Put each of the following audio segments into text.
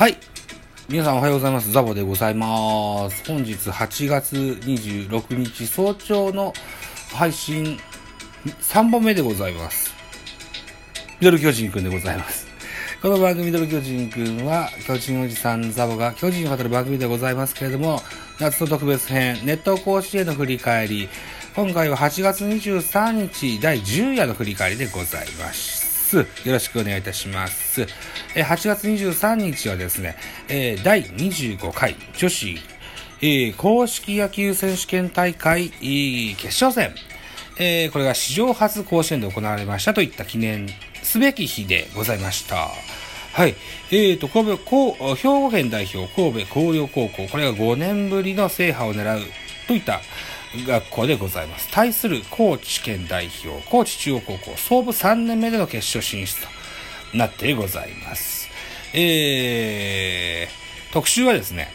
はい。皆さんおはようございます。ザボでございます。本日8月26日早朝の配信3本目でございます。ミドル巨人くんでございます。この番組ミドル巨人くんは、巨人おじさんザボが巨人を語る番組でございますけれども、夏の特別編、ネット甲子園の振り返り、今回は8月23日第10夜の振り返りでございます。よろしくお願いいたします。えー8月23日はですね、えー第25回女子、えー公式野球選手権大会、決勝戦、えーこれが史上初甲子園で行われましたといった記念すべき日でございました。はい。えーと、神戸、兵庫県代表、神戸広陵高校、これが5年ぶりの制覇を狙うといった学校でございます。対する高知県代表、高知中央高校、創部3年目での決勝進出となってございます。えー、特集はですね、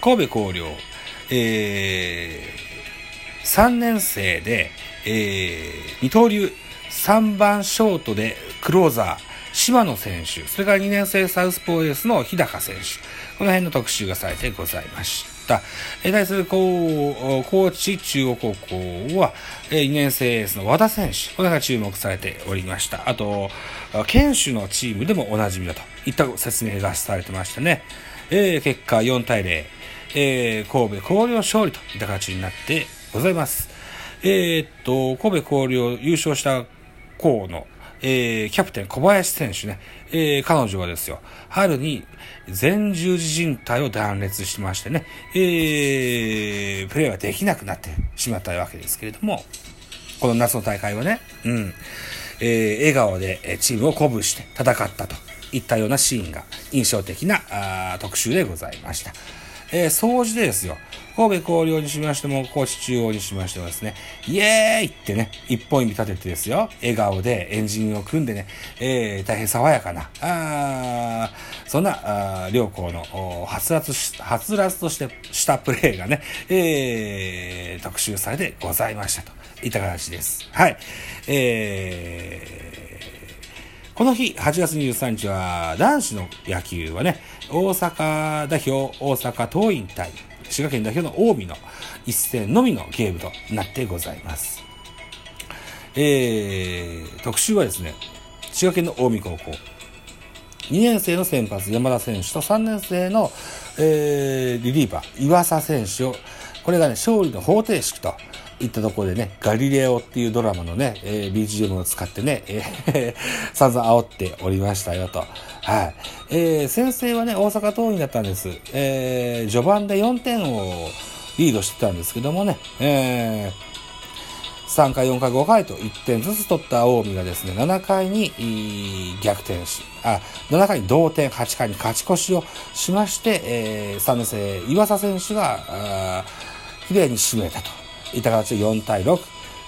神戸広陵、えー、3年生で、えー、二刀流、3番ショートでクローザー、島野選手、それから2年生サウスポーエースの日高選手、この辺の特集がされてございました。えー対する高高知中央高校は、えー2年生エースの和田選手、これが注目されておりました。あと、県主のチームでもおなじみだといった説明がされてましたね。えー結果4対0、えー神戸広陵勝利といった形になってございます。えーっと、神戸広陵優勝した校の、えーキャプテン小林選手ね、えー彼女はですよ、春に前十字靭帯を断裂しましてね、えープレーはできなくなってしまったわけですけれども、この夏の大会はね、うん、えー笑顔でチームを鼓舞して戦ったといったようなシーンが印象的なあ特集でございました。えー、総じてですよ、神戸広陵にしましても、高知中央にしましてもですね、イエーイってね、一本指立ててですよ、笑顔でエンジンを組んでね、えー、大変爽やかな、あそんな、あ両校の、おはつらつし、はつらつとしてしたプレーがね、えー、特集されてございましたと。いった形です。はい。えー、この日、8月23日は、男子の野球はね、大阪代表、大阪桐蔭対、滋賀県代表の近江の一戦のみのゲームとなってございます。えー、特集はですね、滋賀県の近江高校、2年生の先発山田選手と3年生の、えーリリーバー岩佐選手をこれがね勝利の方程式といったところでねガリレオっていうドラマのね、えー BGM を使ってね、えー 散々煽っておりましたよと。はい。えー先生はね、大阪桐蔭だったんです。えー序盤で4点をリードしてたんですけどもね、えー3回、4回、5回と1点ずつ取った近江がですね、7回に逆転し、あ、7回に同点、8回に勝ち越しをしまして、えー3年生、岩佐選手が、綺麗に締めたといった形で4対6、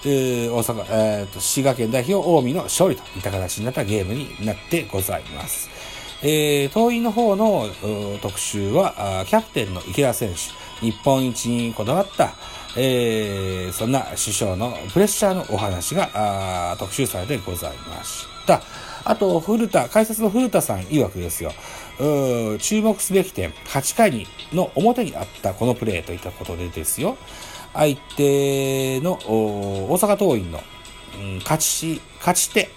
えー大阪、えーと、滋賀県代表近江の勝利といった形になったゲームになってございます。えー、桐蔭の方の特集はキャプテンの池田選手。日本一にこだわった、えーそんな師匠のプレッシャーのお話が特集されてございました。あと古田解説の古田さん曰くですよ。注目すべき点8回にの表にあったこのプレーといったことでですよ。相手の大阪桐蔭の、うん勝ち勝ち手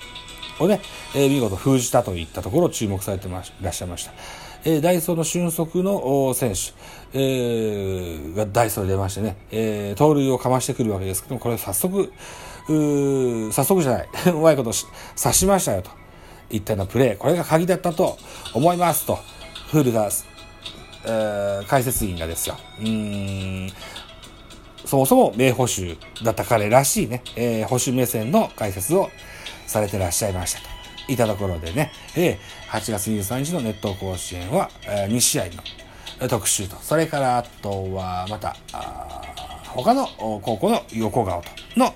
をね、え見事封じたといったところを注目されてまいらっしゃいました。えダイソーの俊足の選手、えーがダイソーで出ましてね、えー盗塁をかましてくるわけですけども、これ早速、う早速じゃない、うまいこと刺しましたよと。いったようなプレー、これが鍵だったと思いますと、古田、えー解説員がですよ、うーん、そもそも名捕手だった彼らしいね、えー捕手目線の解説をされてらっしゃいましたと。いたところでね、えー8月23日の熱湯甲子園は、え2試合のえー特集と、それからあとはまた、あ他の高校の横顔との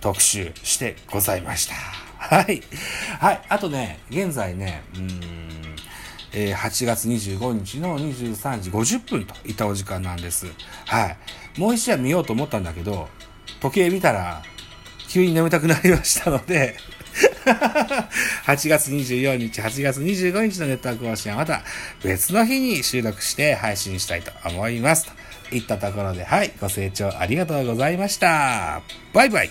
特集してございました。はい。はい。あとね、現在ね、うーん、えー8月25日の23時50分といったお時間なんです。はい。もう一試合見ようと思ったんだけど、時計見たら、急に眠たくなりましたので、8月24日、8月25日のネットワーク更新はまた別の日に収録して配信したいと思います。といったところで、はい、ご清聴ありがとうございました。バイバイ。